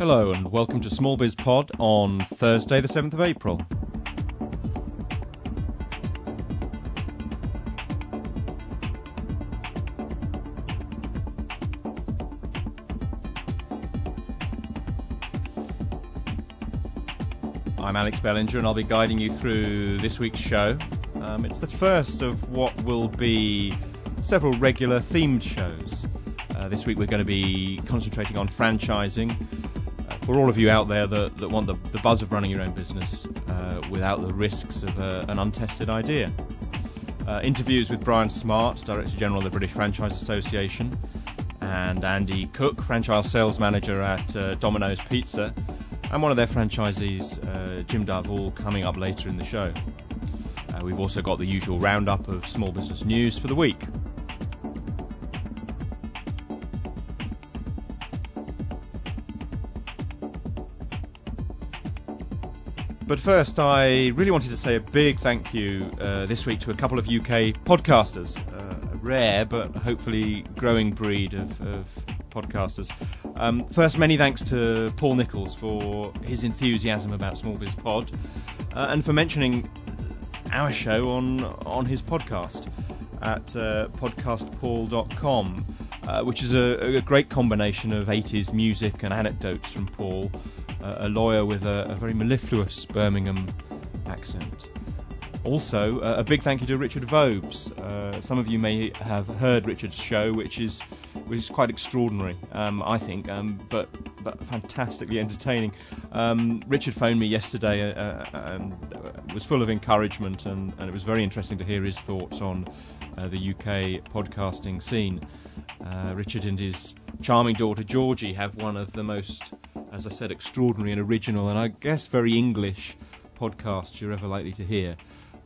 Hello and welcome to Small Biz Pod on Thursday, the 7th of April. I'm Alex Bellinger and I'll be guiding you through this week's show. Um, it's the first of what will be several regular themed shows. Uh, this week we're going to be concentrating on franchising. Uh, for all of you out there that, that want the, the buzz of running your own business uh, without the risks of uh, an untested idea. Uh, interviews with Brian Smart, Director General of the British Franchise Association, and Andy Cook, Franchise Sales Manager at uh, Domino's Pizza, and one of their franchisees, Jim Dove, all coming up later in the show. we've also got the usual roundup of small business news for the week. But first, I really wanted to say a big thank you uh, this week to a couple of UK podcasters. Uh, a rare but hopefully growing breed of, of podcasters. Um, first, many thanks to Paul Nichols for his enthusiasm about Small Biz Pod uh, and for mentioning our show on, on his podcast at uh, podcastpaul.com. Uh, which is a, a, great combination of 80s music and anecdotes from Paul, a lawyer with a, a, very mellifluous Birmingham accent. Also, uh, a big thank you to Richard Vobes. Uh, some of you may have heard Richard's show, which is which is quite extraordinary, um, I think, um, but but fantastically entertaining. Um, Richard phoned me yesterday uh, uh and uh, was full of encouragement, and, and, it was very interesting to hear his thoughts on uh, the UK podcasting scene. Richard and his charming daughter Georgie have one of the most as I said, extraordinary and original, and I guess very English podcasts you're ever likely to hear.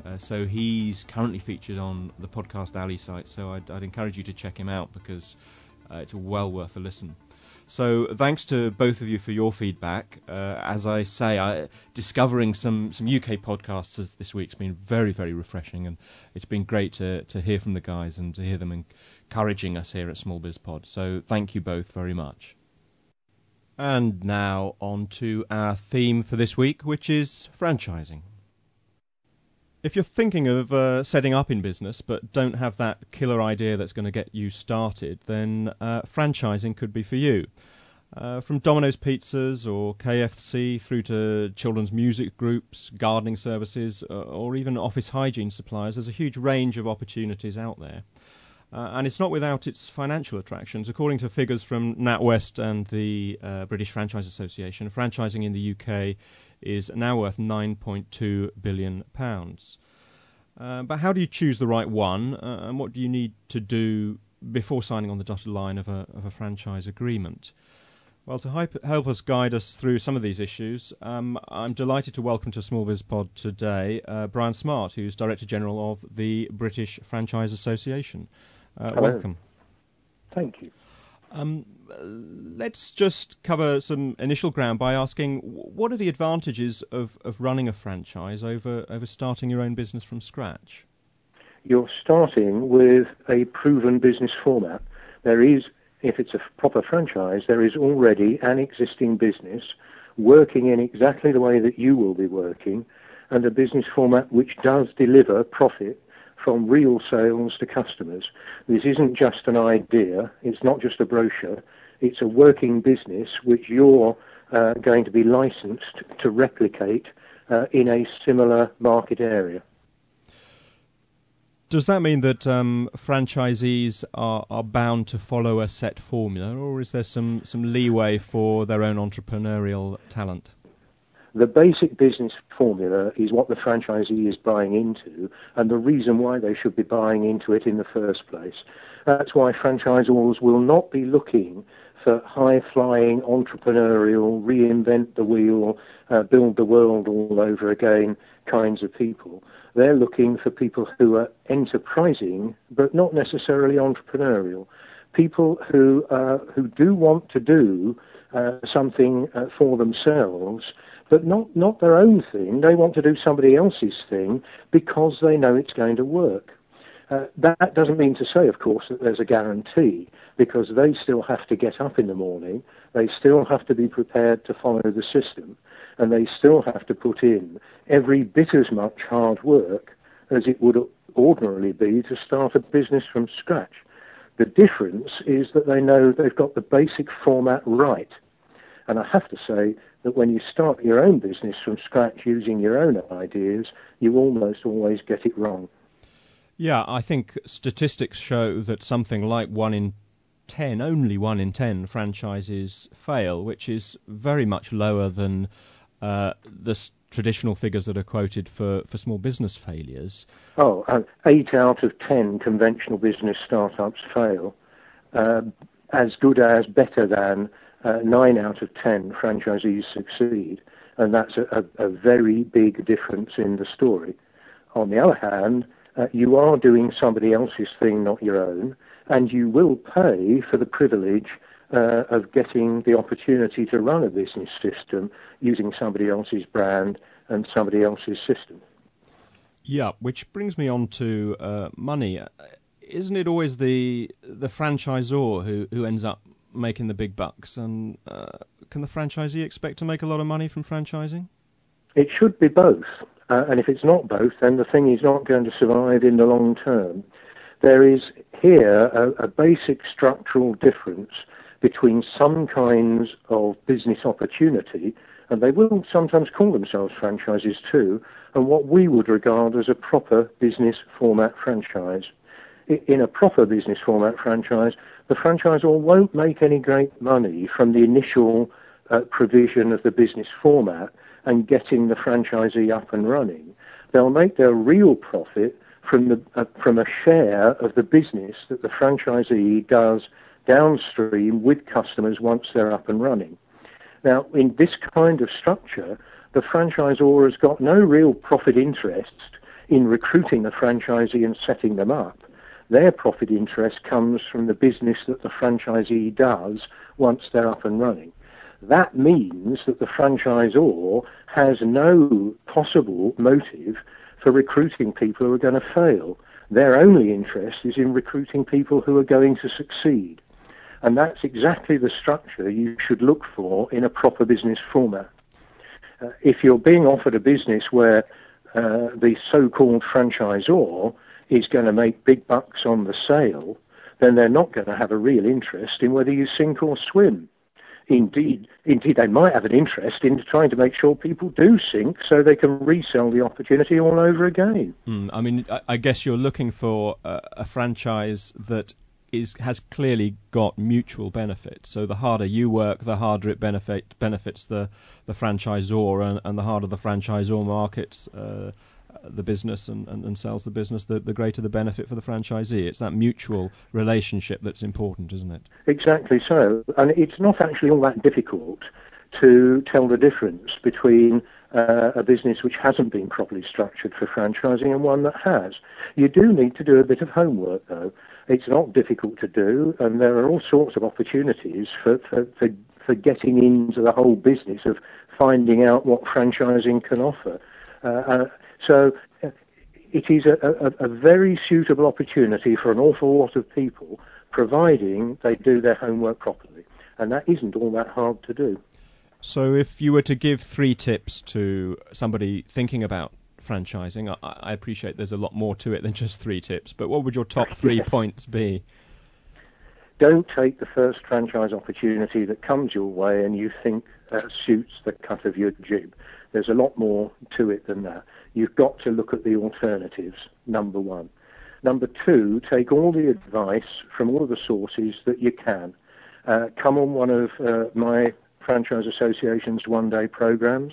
Uh, so he's currently featured on the Podcast Alley site, so I'd, I'd encourage you to check him out because uh, it's well worth a listen. So thanks to both of you for your feedback. Uh, as I say, I, discovering some, some UK podcasts this week's been very, very refreshing, and it's been great to, to hear from the guys and to hear them encouraging us here at Small Biz Pod. So thank you both very much. And now on to our theme for this week, which is franchising. If you're thinking of uh, setting up in business but don't have that killer idea that's going to get you started, then uh, franchising could be for you. Uh, from Domino's Pizzas or KFC through to children's music groups, gardening services, uh, or even office hygiene suppliers, there's a huge range of opportunities out there. Uh, and it's not without its financial attractions. According to figures from NatWest and the uh, British Franchise Association, franchising in the UK is now worth 9.2 billion pounds. Uh, but how do you choose the right one, uh, and what do you need to do before signing on the dotted line of a, of a franchise agreement? Well, to help us guide us through some of these issues, um, I'm delighted to welcome to Small Biz Pod today uh, Brian Smart, who's Director General of the British Franchise Association. Uh, welcome. Thank you. Um, let's just cover some initial ground by asking what are the advantages of, of running a franchise over, over starting your own business from scratch? You're starting with a proven business format. There is, if it's a proper franchise, there is already an existing business working in exactly the way that you will be working and a business format which does deliver profit from real sales to customers. This isn't just an idea, it's not just a brochure, it's a working business which you're uh, going to be licensed to replicate uh, in a similar market area. Does that mean that um, franchisees are, are bound to follow a set formula, or is there some, some leeway for their own entrepreneurial talent? The basic business formula is what the franchisee is buying into and the reason why they should be buying into it in the first place. That's why franchisors will not be looking for high flying, entrepreneurial, reinvent the wheel, uh, build the world all over again kinds of people. They're looking for people who are enterprising but not necessarily entrepreneurial. People who, uh, who do want to do uh, something uh, for themselves but not, not their own thing. They want to do somebody else's thing because they know it's going to work. Uh, that doesn't mean to say, of course, that there's a guarantee because they still have to get up in the morning, they still have to be prepared to follow the system, and they still have to put in every bit as much hard work as it would ordinarily be to start a business from scratch. The difference is that they know they've got the basic format right. And I have to say that when you start your own business from scratch using your own ideas, you almost always get it wrong. Yeah, I think statistics show that something like one in 10, only one in 10 franchises fail, which is very much lower than uh, the traditional figures that are quoted for, for small business failures. Oh, uh, eight out of 10 conventional business startups fail. Uh, as good as, better than, uh, nine out of 10 franchisees succeed. And that's a, a, a very big difference in the story. On the other hand, uh, you are doing somebody else's thing, not your own, and you will pay for the privilege uh, of getting the opportunity to run a business system using somebody else's brand and somebody else's system. Yeah, which brings me on to uh, money. Uh, isn't it always the the franchisor who, who ends up making the big bucks? And uh, can the franchisee expect to make a lot of money from franchising? It should be both. Uh, and if it's not both, then the thing is not going to survive in the long term. There is here a, a basic structural difference between some kinds of business opportunity, and they will sometimes call themselves franchises too, and what we would regard as a proper business format franchise. In a proper business format franchise, the franchisor won't make any great money from the initial uh, provision of the business format and getting the franchisee up and running. They'll make their real profit from the uh, from a share of the business that the franchisee does downstream with customers once they're up and running. Now, in this kind of structure, the franchisor has got no real profit interest in recruiting the franchisee and setting them up. Their profit interest comes from the business that the franchisee does once they're up and running. That means that the franchisor has no possible motive for recruiting people who are going to fail. Their only interest is in recruiting people who are going to succeed. And that's exactly the structure you should look for in a proper business format. Uh, if you're being offered a business where uh, the so-called franchisor is going to make big bucks on the sale, then they're not going to have a real interest in whether you sink or swim. Indeed, indeed, they might have an interest in trying to make sure people do sink so they can resell the opportunity all over again. Mm, I mean, I, I, guess you're looking for a, a franchise that is has clearly got mutual benefit. So the harder you work, the harder it benefit benefits the the franchisor, and, and the harder the franchisor markets uh, the business and, and, and, sells the business, the, the greater the benefit for the franchisee. It's that mutual relationship that's important, isn't it? Exactly so. And it's not actually all that difficult to tell the difference between uh, a business which hasn't been properly structured for franchising and one that has. You do need to do a bit of homework, though. It's not difficult to do, and there are all sorts of opportunities for, for, for, for getting into the whole business of finding out what franchising can offer. Uh, uh so uh, it is a, a, a, very suitable opportunity for an awful lot of people, providing they do their homework properly. And that isn't all that hard to do. So, if you were to give three tips to somebody thinking about franchising, I, I appreciate there's a lot more to it than just three tips, but what would your top three yes. points be? Don't take the first franchise opportunity that comes your way and you think uh, suits the cut of your jib. There's a lot more to it than that. You've got to look at the alternatives, number one. Number two, take all the advice from all of the sources that you can. Uh, come on one of uh, my franchise association's one day programs.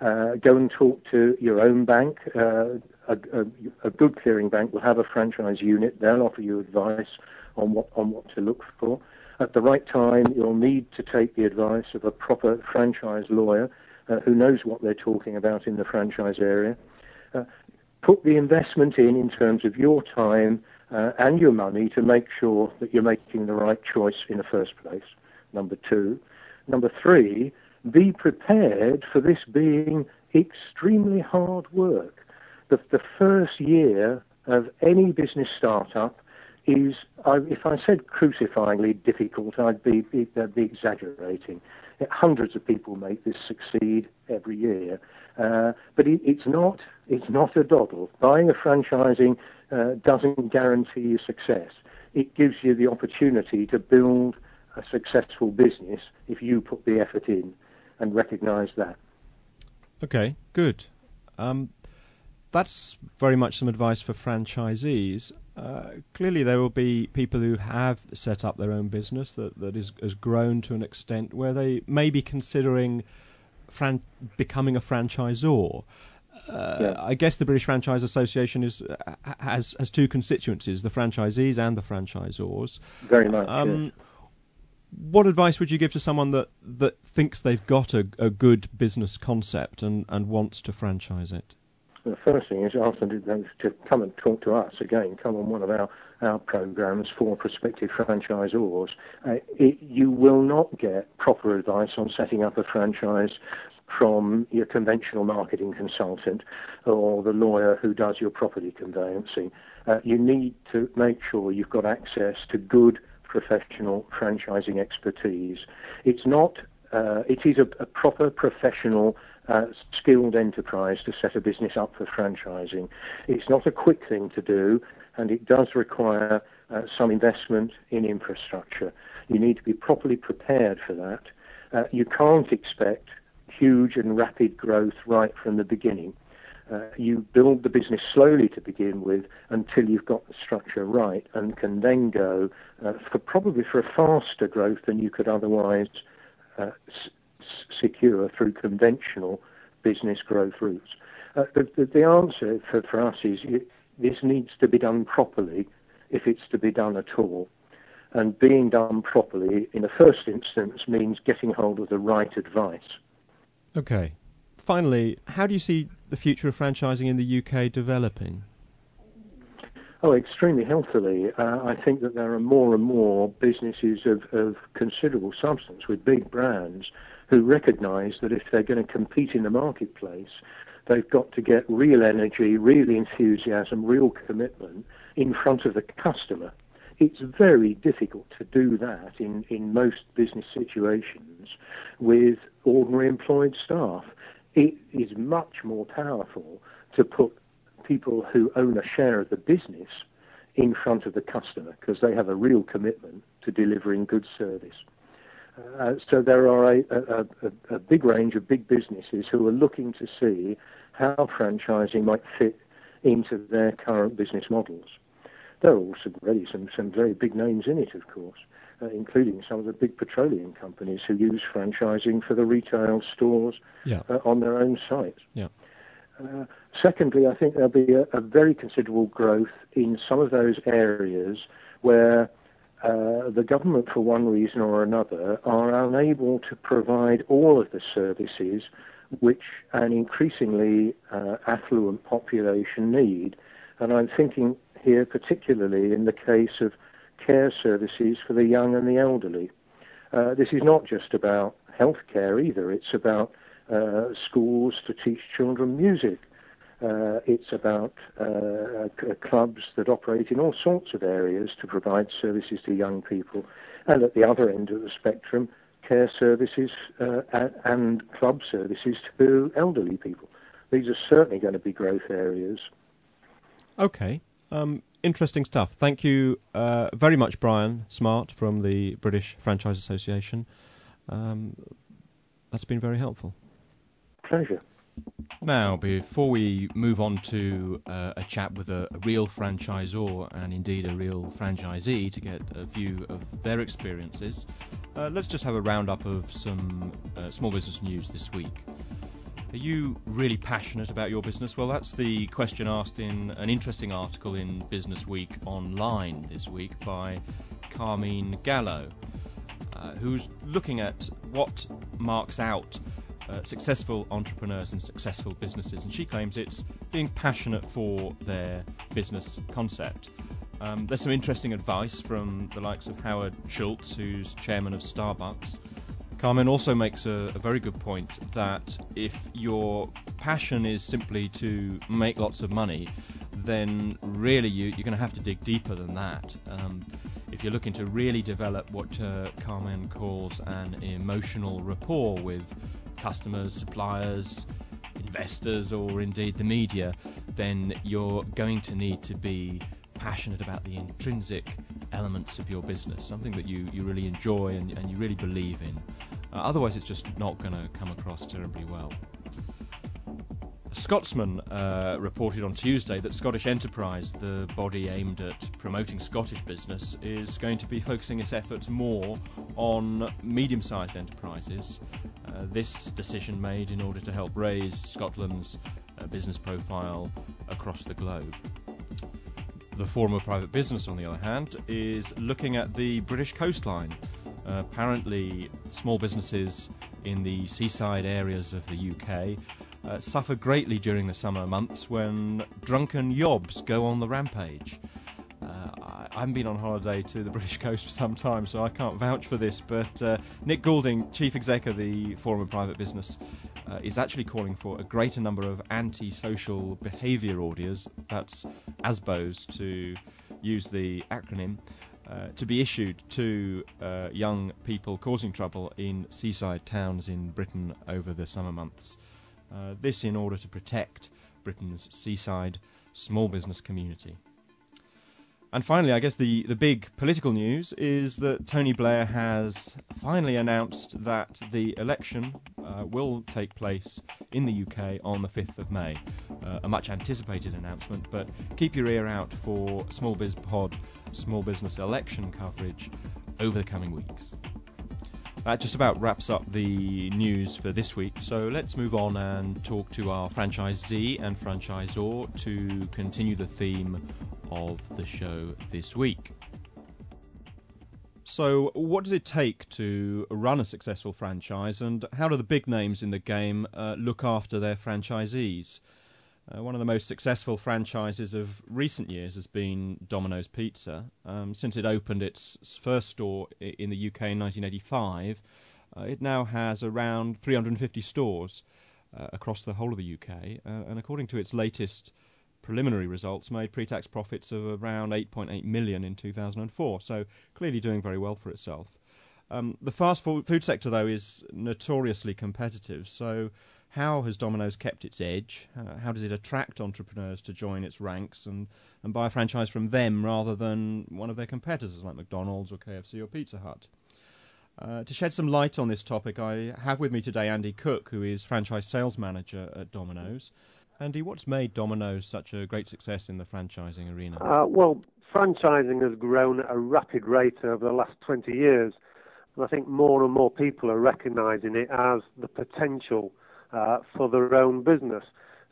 Uh, go and talk to your own bank. Uh, a, a, a, good clearing bank will have a franchise unit. They'll offer you advice on what on what to look for. At the right time, you'll need to take the advice of a proper franchise lawyer uh, who knows what they're talking about in the franchise area. Uh, put the investment in in terms of your time uh, and your money to make sure that you're making the right choice in the first place. Number two. Number three, be prepared for this being extremely hard work. The, the first year of any business startup is, I, if I said crucifyingly difficult, I'd be, be, I'd be exaggerating. Hundreds of people make this succeed every year, uh, but it, it's not. It's not a doddle. Buying a franchising uh, doesn't guarantee you success. It gives you the opportunity to build a successful business if you put the effort in and recognise that. Okay, good. Um, that's very much some advice for franchisees. Uh, clearly, there will be people who have set up their own business that, that is, has grown to an extent where they may be considering fran- becoming a franchisor. Uh, yeah. I guess the British Franchise Association is uh, has has two constituencies: the franchisees and the franchisors. Very much. Um, yes. What advice would you give to someone that, that thinks they've got a, a good business concept and, and wants to franchise it? The first thing is ask them to, come and talk to us again. Come on one of our, our programs for prospective franchisors. Uh, it, you will not get proper advice on setting up a franchise from your conventional marketing consultant or the lawyer who does your property conveyancing. Uh, you need to make sure you've got access to good professional franchising expertise. It's not. Uh, it is a, a proper professional skilled enterprise to set a business up for franchising. It's not a quick thing to do, and it does require uh, some investment in infrastructure. You need to be properly prepared for that. Uh, you can't expect huge and rapid growth right from the beginning. Uh, you build the business slowly to begin with until you've got the structure right and can then go uh, for probably for a faster growth than you could otherwise uh, secure through conventional business growth routes. Uh, the, the, the, answer for, for us is it, this needs to be done properly if it's to be done at all. And being done properly in the first instance means getting hold of the right advice. Okay. Finally, how do you see the future of franchising in the UK developing? Oh, extremely healthily. Uh, I think that there are more and more businesses of, of considerable substance with big brands who recognise that if they're going to compete in the marketplace, they've got to get real energy, real enthusiasm, real commitment in front of the customer. It's very difficult to do that in, in most business situations with ordinary employed staff. It is much more powerful to put people who own a share of the business in front of the customer because they have a real commitment to delivering good service. Uh, so there are a, a, a, a, big range of big businesses who are looking to see how franchising might fit into their current business models. There are also already some, some very big names in it, of course, uh, including some of the big petroleum companies who use franchising for the retail stores yeah. uh, on their own sites. Yeah. Uh, secondly, I think there'll be a, a, very considerable growth in some of those areas where uh, the government, for one reason or another, are unable to provide all of the services which an increasingly uh, affluent population need. And I'm thinking here particularly in the case of care services for the young and the elderly. Uh, this is not just about healthcare either, it's about uh, schools to teach children music, uh, it's about uh, clubs that operate in all sorts of areas to provide services to young people. And at the other end of the spectrum, care services uh, and club services to elderly people. These are certainly going to be growth areas. Okay. Um, interesting stuff. Thank you uh, very much, Brian Smart from the British Franchise Association. Um, that's been very helpful. Pleasure. Now, before we move on to uh, a chat with a, a, real franchisor and indeed a real franchisee to get a view of their experiences, uh, let's just have a roundup of some uh, small business news this week. Are you really passionate about your business? Well, that's the question asked in an interesting article in Business Week online this week by Carmine Gallo, uh, who's looking at what marks out uh, successful entrepreneurs and successful businesses, and she claims it's being passionate for their business concept. Um, there's some interesting advice from the likes of Howard Schultz, who's chairman of Starbucks. Carmen also makes a, a, very good point that if your passion is simply to make lots of money, then really you, are going to have to dig deeper than that. Um, if you're looking to really develop what uh, Carmen calls an emotional rapport with customers, suppliers, investors, or indeed the media, then you're going to need to be passionate about the intrinsic elements of your business, something that you, you really enjoy and, and you really believe in. Uh, otherwise, it's just not going to come across terribly well. Scotsman uh, reported on Tuesday that Scottish Enterprise, the body aimed at promoting Scottish business, is going to be focusing its efforts more on medium sized enterprises. Uh, this decision made in order to help raise Scotland's uh, business profile across the globe. The Forum of Private Business, on the other hand, is looking at the British coastline. Apparently, small businesses in the seaside areas of the UK uh, suffer greatly during the summer months when drunken yobs go on the rampage. Uh, I, haven't been on holiday to the British coast for some time, so I can't vouch for this. But uh, Nick Goulding, chief exec of the Forum of Private Business, uh, is actually calling for a greater number of anti-social behaviour orders, that's ASBOs to use the acronym, uh, to be issued to uh, young people causing trouble in seaside towns in Britain over the summer months. Uh, this in order to protect Britain's seaside small business community. And finally, I guess the, the big political news is that Tony Blair has finally announced that the election uh, will take place in the UK on the 5th of May. Uh, a much anticipated announcement, but keep your ear out for Small Biz Pod small business election coverage over the coming weeks. That just about wraps up the news for this week. So let's move on and talk to our franchisee and franchisor to continue the theme of the show this week. So, what does it take to run a successful franchise, and how do the big names in the game uh, look after their franchisees? Uh, one of the most successful franchises of recent years has been Domino's Pizza. Um, since it opened its first store in the UK in 1985, uh, it now has around 350 stores uh, across the whole of the UK, uh, and according to its latest preliminary results, made pre-tax profits of around 8.8 million in 2004. So clearly doing very well for itself. Um, the fast food sector, though, is notoriously competitive. So how has Domino's kept its edge? Uh, how does it attract entrepreneurs to join its ranks and, and buy a franchise from them rather than one of their competitors like McDonald's or KFC or Pizza Hut? Uh, to shed some light on this topic, I have with me today Andy Cook, who is franchise sales manager at Domino's. Andy, what's made Domino's such a great success in the franchising arena? Uh, well, franchising has grown at a rapid rate over the last 20 years. And I think more and more people are recognizing it as the potential uh, for their own business.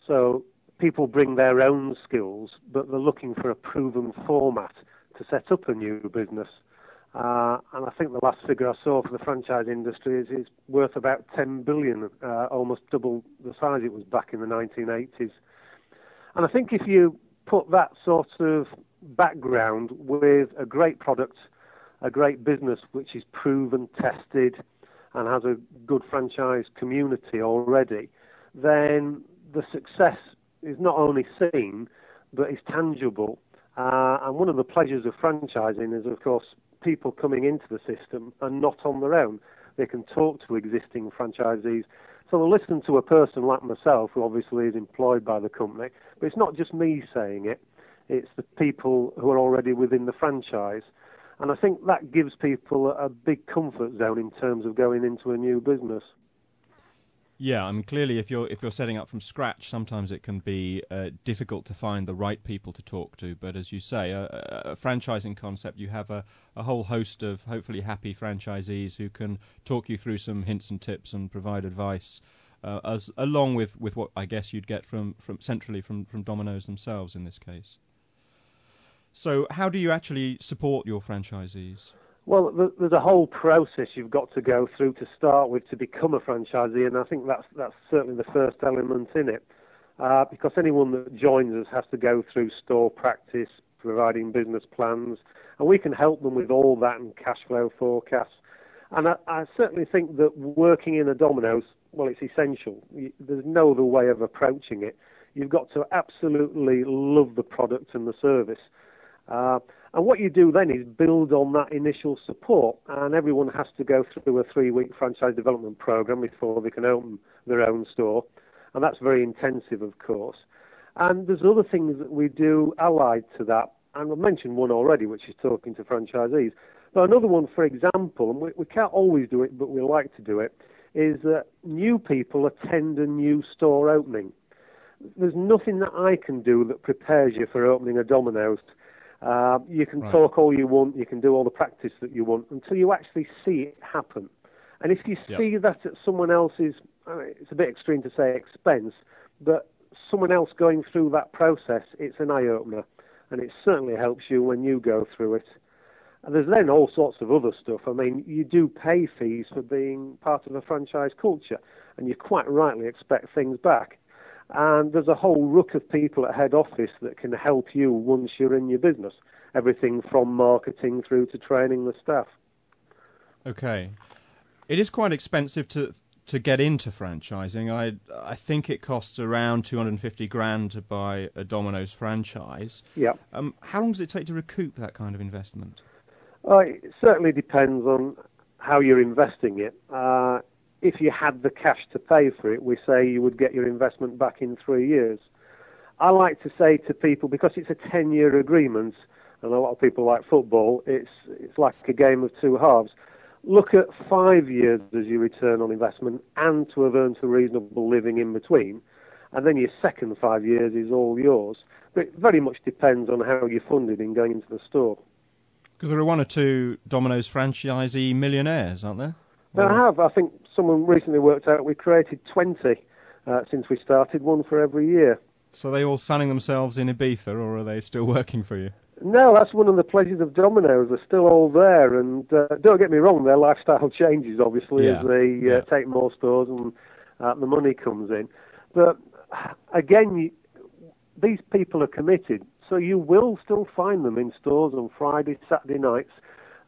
So people bring their own skills, but they're looking for a proven format to set up a new business. Uh, and I think the last figure I saw for the franchise industry is it's worth about 10 billion, uh, almost double the size it was back in the 1980s. And I think if you put that sort of background with a great product, a great business which is proven, tested, and has a good franchise community already, then the success is not only seen, but is tangible. Uh, and one of the pleasures of franchising is, of course, people coming into the system and not on their own. They can talk to existing franchisees. So they'll listen to a person like myself, who obviously is employed by the company, but it's not just me saying it, it's the people who are already within the franchise. And I think that gives people a big comfort zone in terms of going into a new business. Yeah, I mean, clearly, if you're if you're setting up from scratch, sometimes it can be uh, difficult to find the right people to talk to. But as you say, a, a franchising concept, you have a, a whole host of hopefully happy franchisees who can talk you through some hints and tips and provide advice, uh, as along with, with what I guess you'd get from, from centrally from, from Domino's themselves in this case. So, how do you actually support your franchisees? Well, there's a whole process you've got to go through to start with to become a franchisee, and I think that's that's certainly the first element in it. Uh, because anyone that joins us has to go through store practice, providing business plans, and we can help them with all that and cash flow forecasts. And I, I certainly think that working in a Domino's, well, it's essential. There's no other way of approaching it You've got to absolutely love the product and the service. Uh, and what you do then is build on that initial support, and everyone has to go through a three-week franchise development program before they can open their own store, and that's very intensive, of course. And there's other things that we do allied to that, and I've mentioned one already, which is talking to franchisees. But another one, for example, and we, we can't always do it, but we like to do it, is that new people attend a new store opening. There's nothing that I can do that prepares you for opening a Domino's. Uh, you can right. talk all you want, you can do all the practice that you want until you actually see it happen. And if you yep. see that at someone else's, I mean, it's a bit extreme to say expense, but someone else going through that process, it's an eye opener. And it certainly helps you when you go through it. And there's then all sorts of other stuff. I mean, you do pay fees for being part of a franchise culture, and you quite rightly expect things back. And there's a whole rook of people at head office that can help you once you're in your business. Everything from marketing through to training the staff. Okay. It is quite expensive to to get into franchising. I I think it costs around 250 grand to buy a Domino's franchise. Yeah. Um, how long does it take to recoup that kind of investment? Well, it certainly depends on how you're investing it. Uh, if you had the cash to pay for it, we say you would get your investment back in three years. I like to say to people because it's a 10-year agreement, and a lot of people like football. It's it's like a game of two halves. Look at five years as your return on investment, and to have earned a reasonable living in between, and then your second five years is all yours. But it very much depends on how you're funded in going into the store. Because there are one or two Domino's franchisee millionaires, aren't there? There have. I think someone recently worked out we created 20 uh, since we started, one for every year. So are they all sunning themselves in Ibiza, or are they still working for you? No, that's one of the pleasures of Domino's. They're still all there, and uh, don't get me wrong, their lifestyle changes obviously yeah. as they uh, yeah. take more stores and uh, the money comes in. But again, you, these people are committed. So you will still find them in stores on Friday, Saturday nights,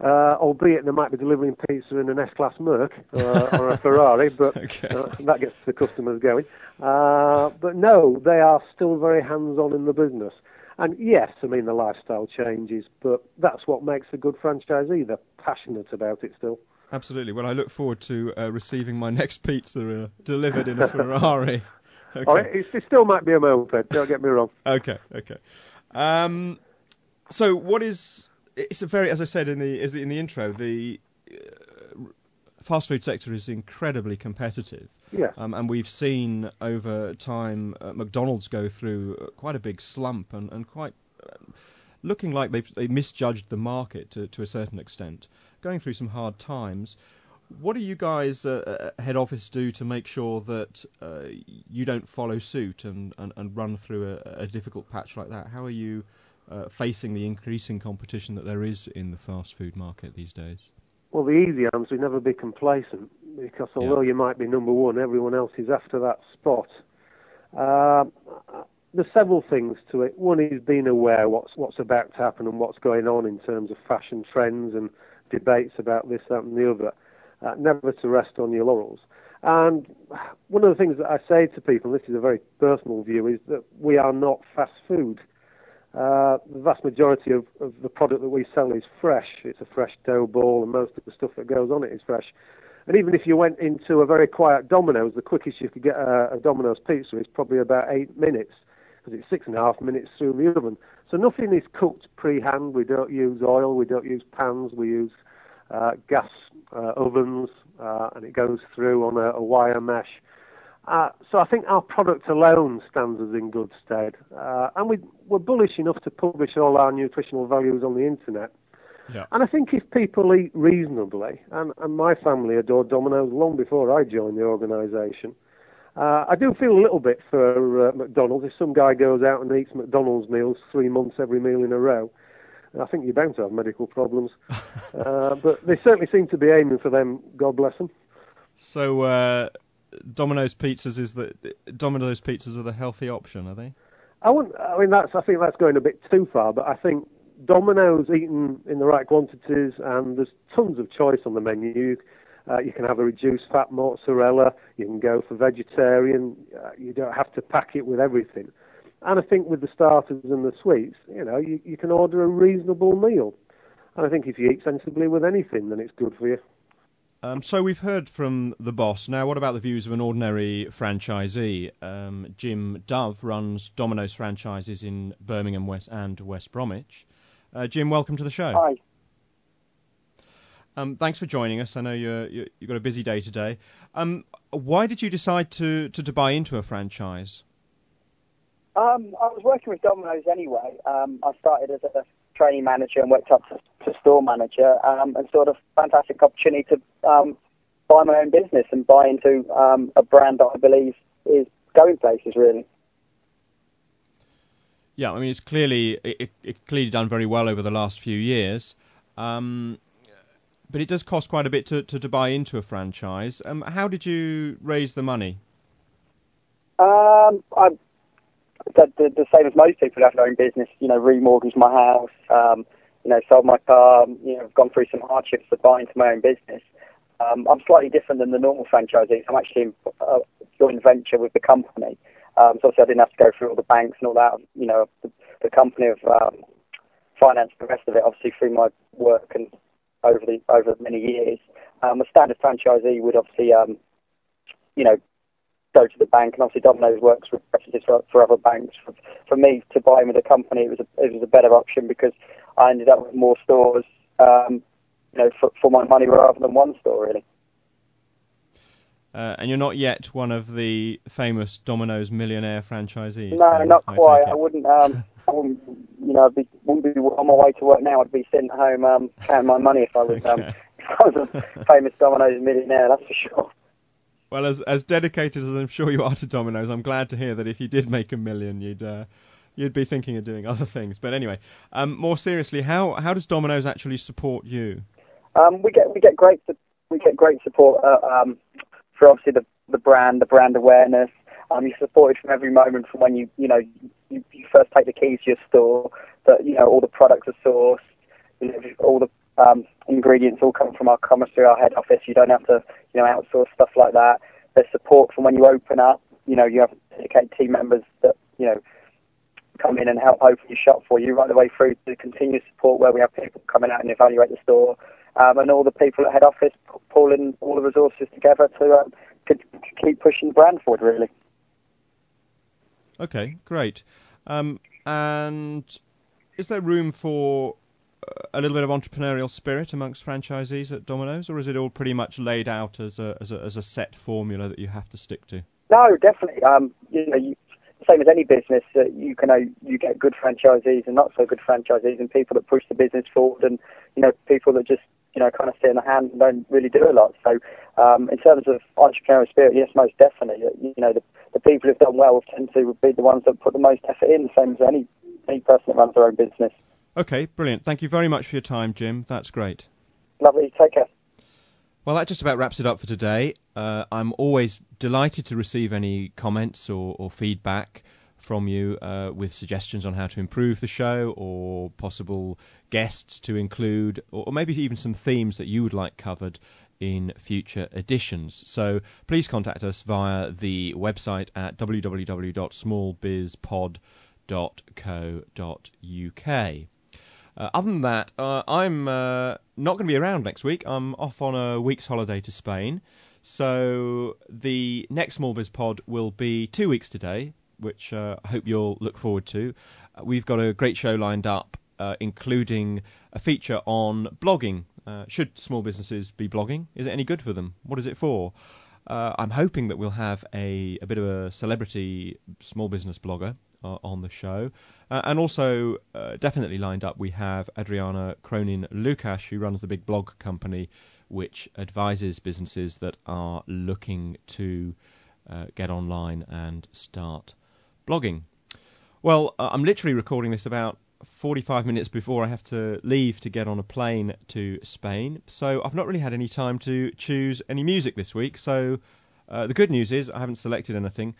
uh, albeit they might be delivering pizza in an S-Class Merc uh, or a Ferrari, but okay. uh, that gets the customers going. Uh, but no, they are still very hands-on in the business. And yes, I mean the lifestyle changes, but that's what makes a good franchisee. They're passionate about it still. Absolutely. Well, I look forward to uh, receiving my next pizza uh, delivered in a Ferrari. Okay. Oh, it, it, still might be a moped. Don't get me wrong. okay. Okay. Um, so what is? It's a very, as I said in the in the intro, the uh, fast food sector is incredibly competitive. Yeah. Um, and we've seen over time uh, McDonald's go through uh, quite a big slump and and quite. Uh, looking like they've they misjudged the market to, to a certain extent, going through some hard times. What do you guys uh, uh, head office do to make sure that uh, you don't follow suit and, and, and run through a, a, difficult patch like that? How are you uh, facing the increasing competition that there is in the fast food market these days? Well, the easy answer is never be complacent because although yeah. you might be number one, everyone else is after that spot. Uh, there's several things to it. One is being aware what's what's about to happen and what's going on in terms of fashion trends and debates about this, that, and the other uh, never to rest on your laurels. And one of the things that I say to people, and this is a very personal view, is that we are not fast food. Uh, the vast majority of, of, the product that we sell is fresh. It's a fresh dough ball, and most of the stuff that goes on it is fresh. And even if you went into a very quiet Domino's, the quickest you could get a, a Domino's pizza is probably about eight minutes, because it's six and a half minutes through the oven. So nothing is cooked pre-hand. We don't use oil. We don't use pans. We use uh, gas uh, ovens, uh, and it goes through on a, a wire mesh. Uh, so I think our product alone stands us in good stead, uh, and we, we're bullish enough to publish all our nutritional values on the internet. Yeah. And I think if people eat reasonably, and, and my family adored Domino's long before I joined the organisation, uh, I do feel a little bit for uh, McDonald's. If some guy goes out and eats McDonald's meals three months every meal in a row, I think you're bound to have medical problems. uh, but they certainly seem to be aiming for them. God bless them. So uh, Domino's pizzas is the Domino's pizzas are the healthy option, are they? I wouldn't. I mean, that's. I think that's going a bit too far. But I think Domino's eaten in the right quantities, and there's tons of choice on the menu. Uh, you can have a reduced fat mozzarella. You can go for vegetarian. Uh, you don't have to pack it with everything. And I think with the starters and the sweets, you know, you, you can order a reasonable meal. And I think if you eat sensibly with anything, then it's good for you. Um, so we've heard from the boss. Now, what about the views of an ordinary franchisee? Um, Jim Dove runs Domino's franchises in Birmingham West and West Bromwich. Uh, Jim, welcome to the show. Hi. Um, thanks for joining us. I know you're, you have got a busy day today. Um, why did you decide to, to, to buy into a franchise? Um, I was working with Domino's anyway. Um, I started as a training manager and worked up to, to store manager, um, and sort of fantastic opportunity to um, buy my own business and buy into um, a brand that I believe is going places really. Yeah, I mean it's clearly it, it clearly done very well over the last few years. Um, but it does cost quite a bit to, to, to buy into a franchise. Um, how did you raise the money? Um, I, the, the, the same as most people have their own business. You know, remortgaged my house. Um, you know, sold my car. You know, gone through some hardships to buy into my own business. Um, I'm slightly different than the normal franchisees. I'm actually in a joint venture with the company. Um, so obviously I didn't have to go through all the banks and all that. You know, the, the company of um, finance the rest of it, obviously through my work and over the over many years. Um, a standard franchisee would obviously, um, you know, go to the bank, and obviously Domino's works with references for, for other banks. For, for me to buy with a company, it was a, it was a better option because I ended up with more stores, um, you know, for, for my money rather than one store really. Uh, and you're not yet one of the famous Domino's millionaire franchisees. No, not I quite. I wouldn't. Um, I wouldn't. You know, I'd be, wouldn't be on my way to work now. I'd be sitting at home um, counting my money if I was um, if I was a famous Domino's millionaire. That's for sure. Well, as as dedicated as I'm sure you are to Domino's, I'm glad to hear that if you did make a million, you'd uh, you'd be thinking of doing other things. But anyway, um, more seriously, how how does Domino's actually support you? Um, we get we get great we get great support uh, um, for obviously the the brand, the brand awareness. Um, you're supported from every moment from when you you know you, you first take the keys to your store. That you know all the products are sourced. You know, all the um, ingredients all come from our commissary, our head office. You don't have to you know outsource stuff like that. There's support from when you open up. You know you have dedicated team members that you know come in and help open your shop for you right the way through to continuous support where we have people coming out and evaluate the store um, and all the people at head office pulling all the resources together to, uh, to keep pushing the brand forward, really. Okay, great. Um, and is there room for a little bit of entrepreneurial spirit amongst franchisees at Domino's, or is it all pretty much laid out as a as a, as a set formula that you have to stick to? No, definitely. Um, you know, you, same as any business, uh, you can uh, you get good franchisees and not so good franchisees, and people that push the business forward, and you know people that just you know, kind of sit in the hand and don't really do a lot. So, um, in terms of entrepreneurial spirit, yes, most definitely. You know, the, the people who've done well tend to be the ones that put the most effort in, the same as any any person that runs their own business. Okay, brilliant. Thank you very much for your time, Jim. That's great. Lovely. Take care. Well, that just about wraps it up for today. Uh, I'm always delighted to receive any comments or, or feedback from you uh, with suggestions on how to improve the show or possible guests to include, or maybe even some themes that you would like covered in future editions. So please contact us via the website at www.smallbizpod.co.uk. Uh, other than that, uh, I'm uh, not going to be around next week. I'm off on a week's holiday to Spain. So the next Small Biz Pod will be two weeks today, which uh, I hope you'll look forward to. Uh, we've got a great show lined up, uh, including a feature on blogging. Should small businesses be blogging? Is it any good for them? What is it for? I'm hoping that we'll have a, a bit of a celebrity small business blogger uh, on the show. and also, definitely lined up, we have Adriana Cronin Lukash, who runs the big blog company which advises businesses that are looking to uh, get online and start blogging. Well, uh, I'm literally recording this about 45 minutes before I have to leave to get on a plane to Spain, so I've not really had any time to choose any music this week. So uh, the good news is I haven't selected anything.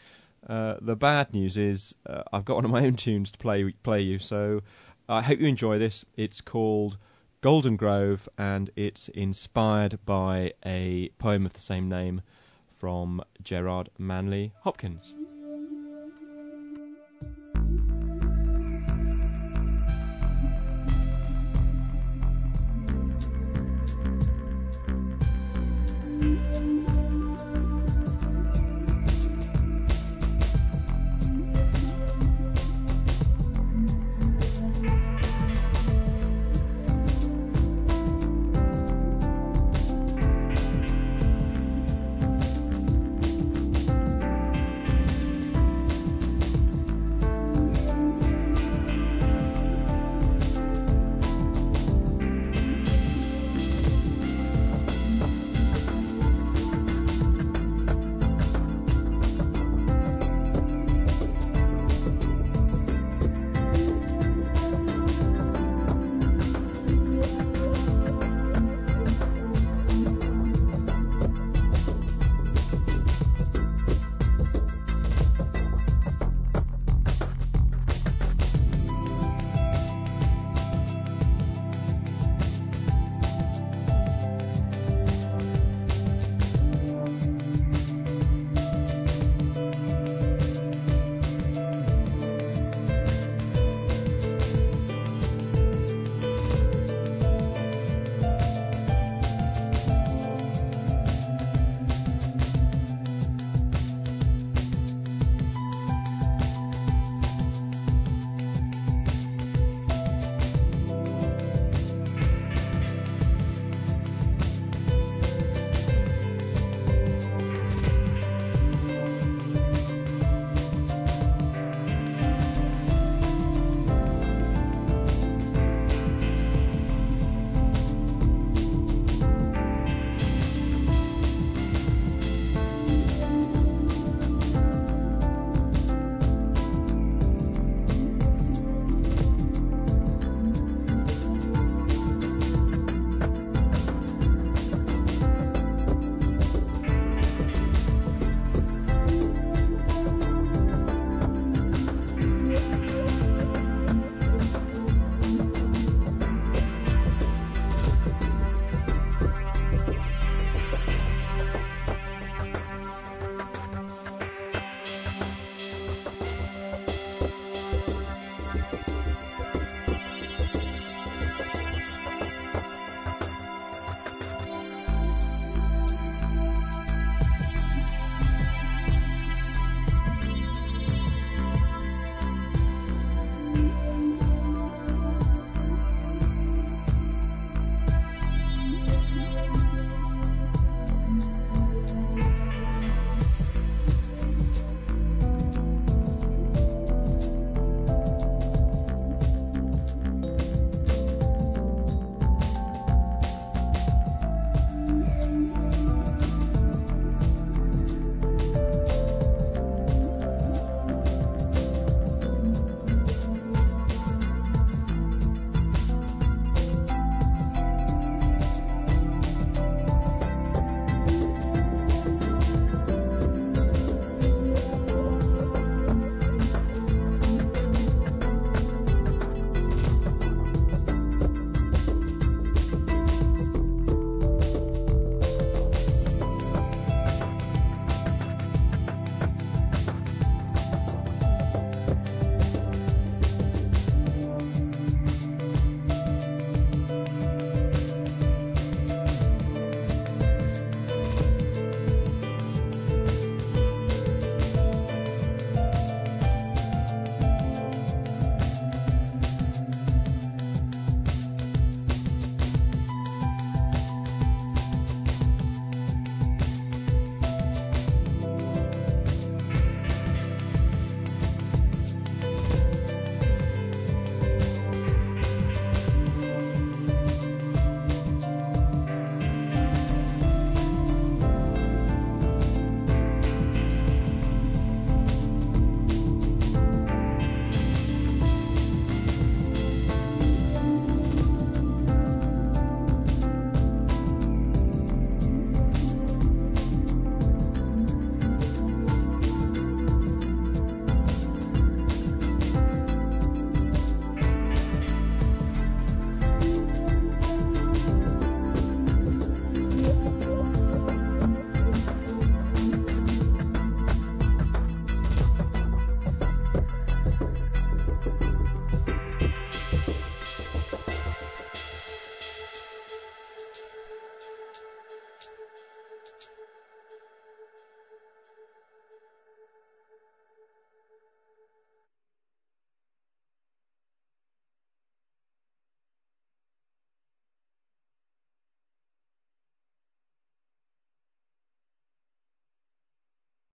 Uh, the bad news is uh, I've got one of my own tunes to play play you. So I hope you enjoy this. It's called Golden Grove, and it's inspired by a poem of the same name from Gerard Manley Hopkins.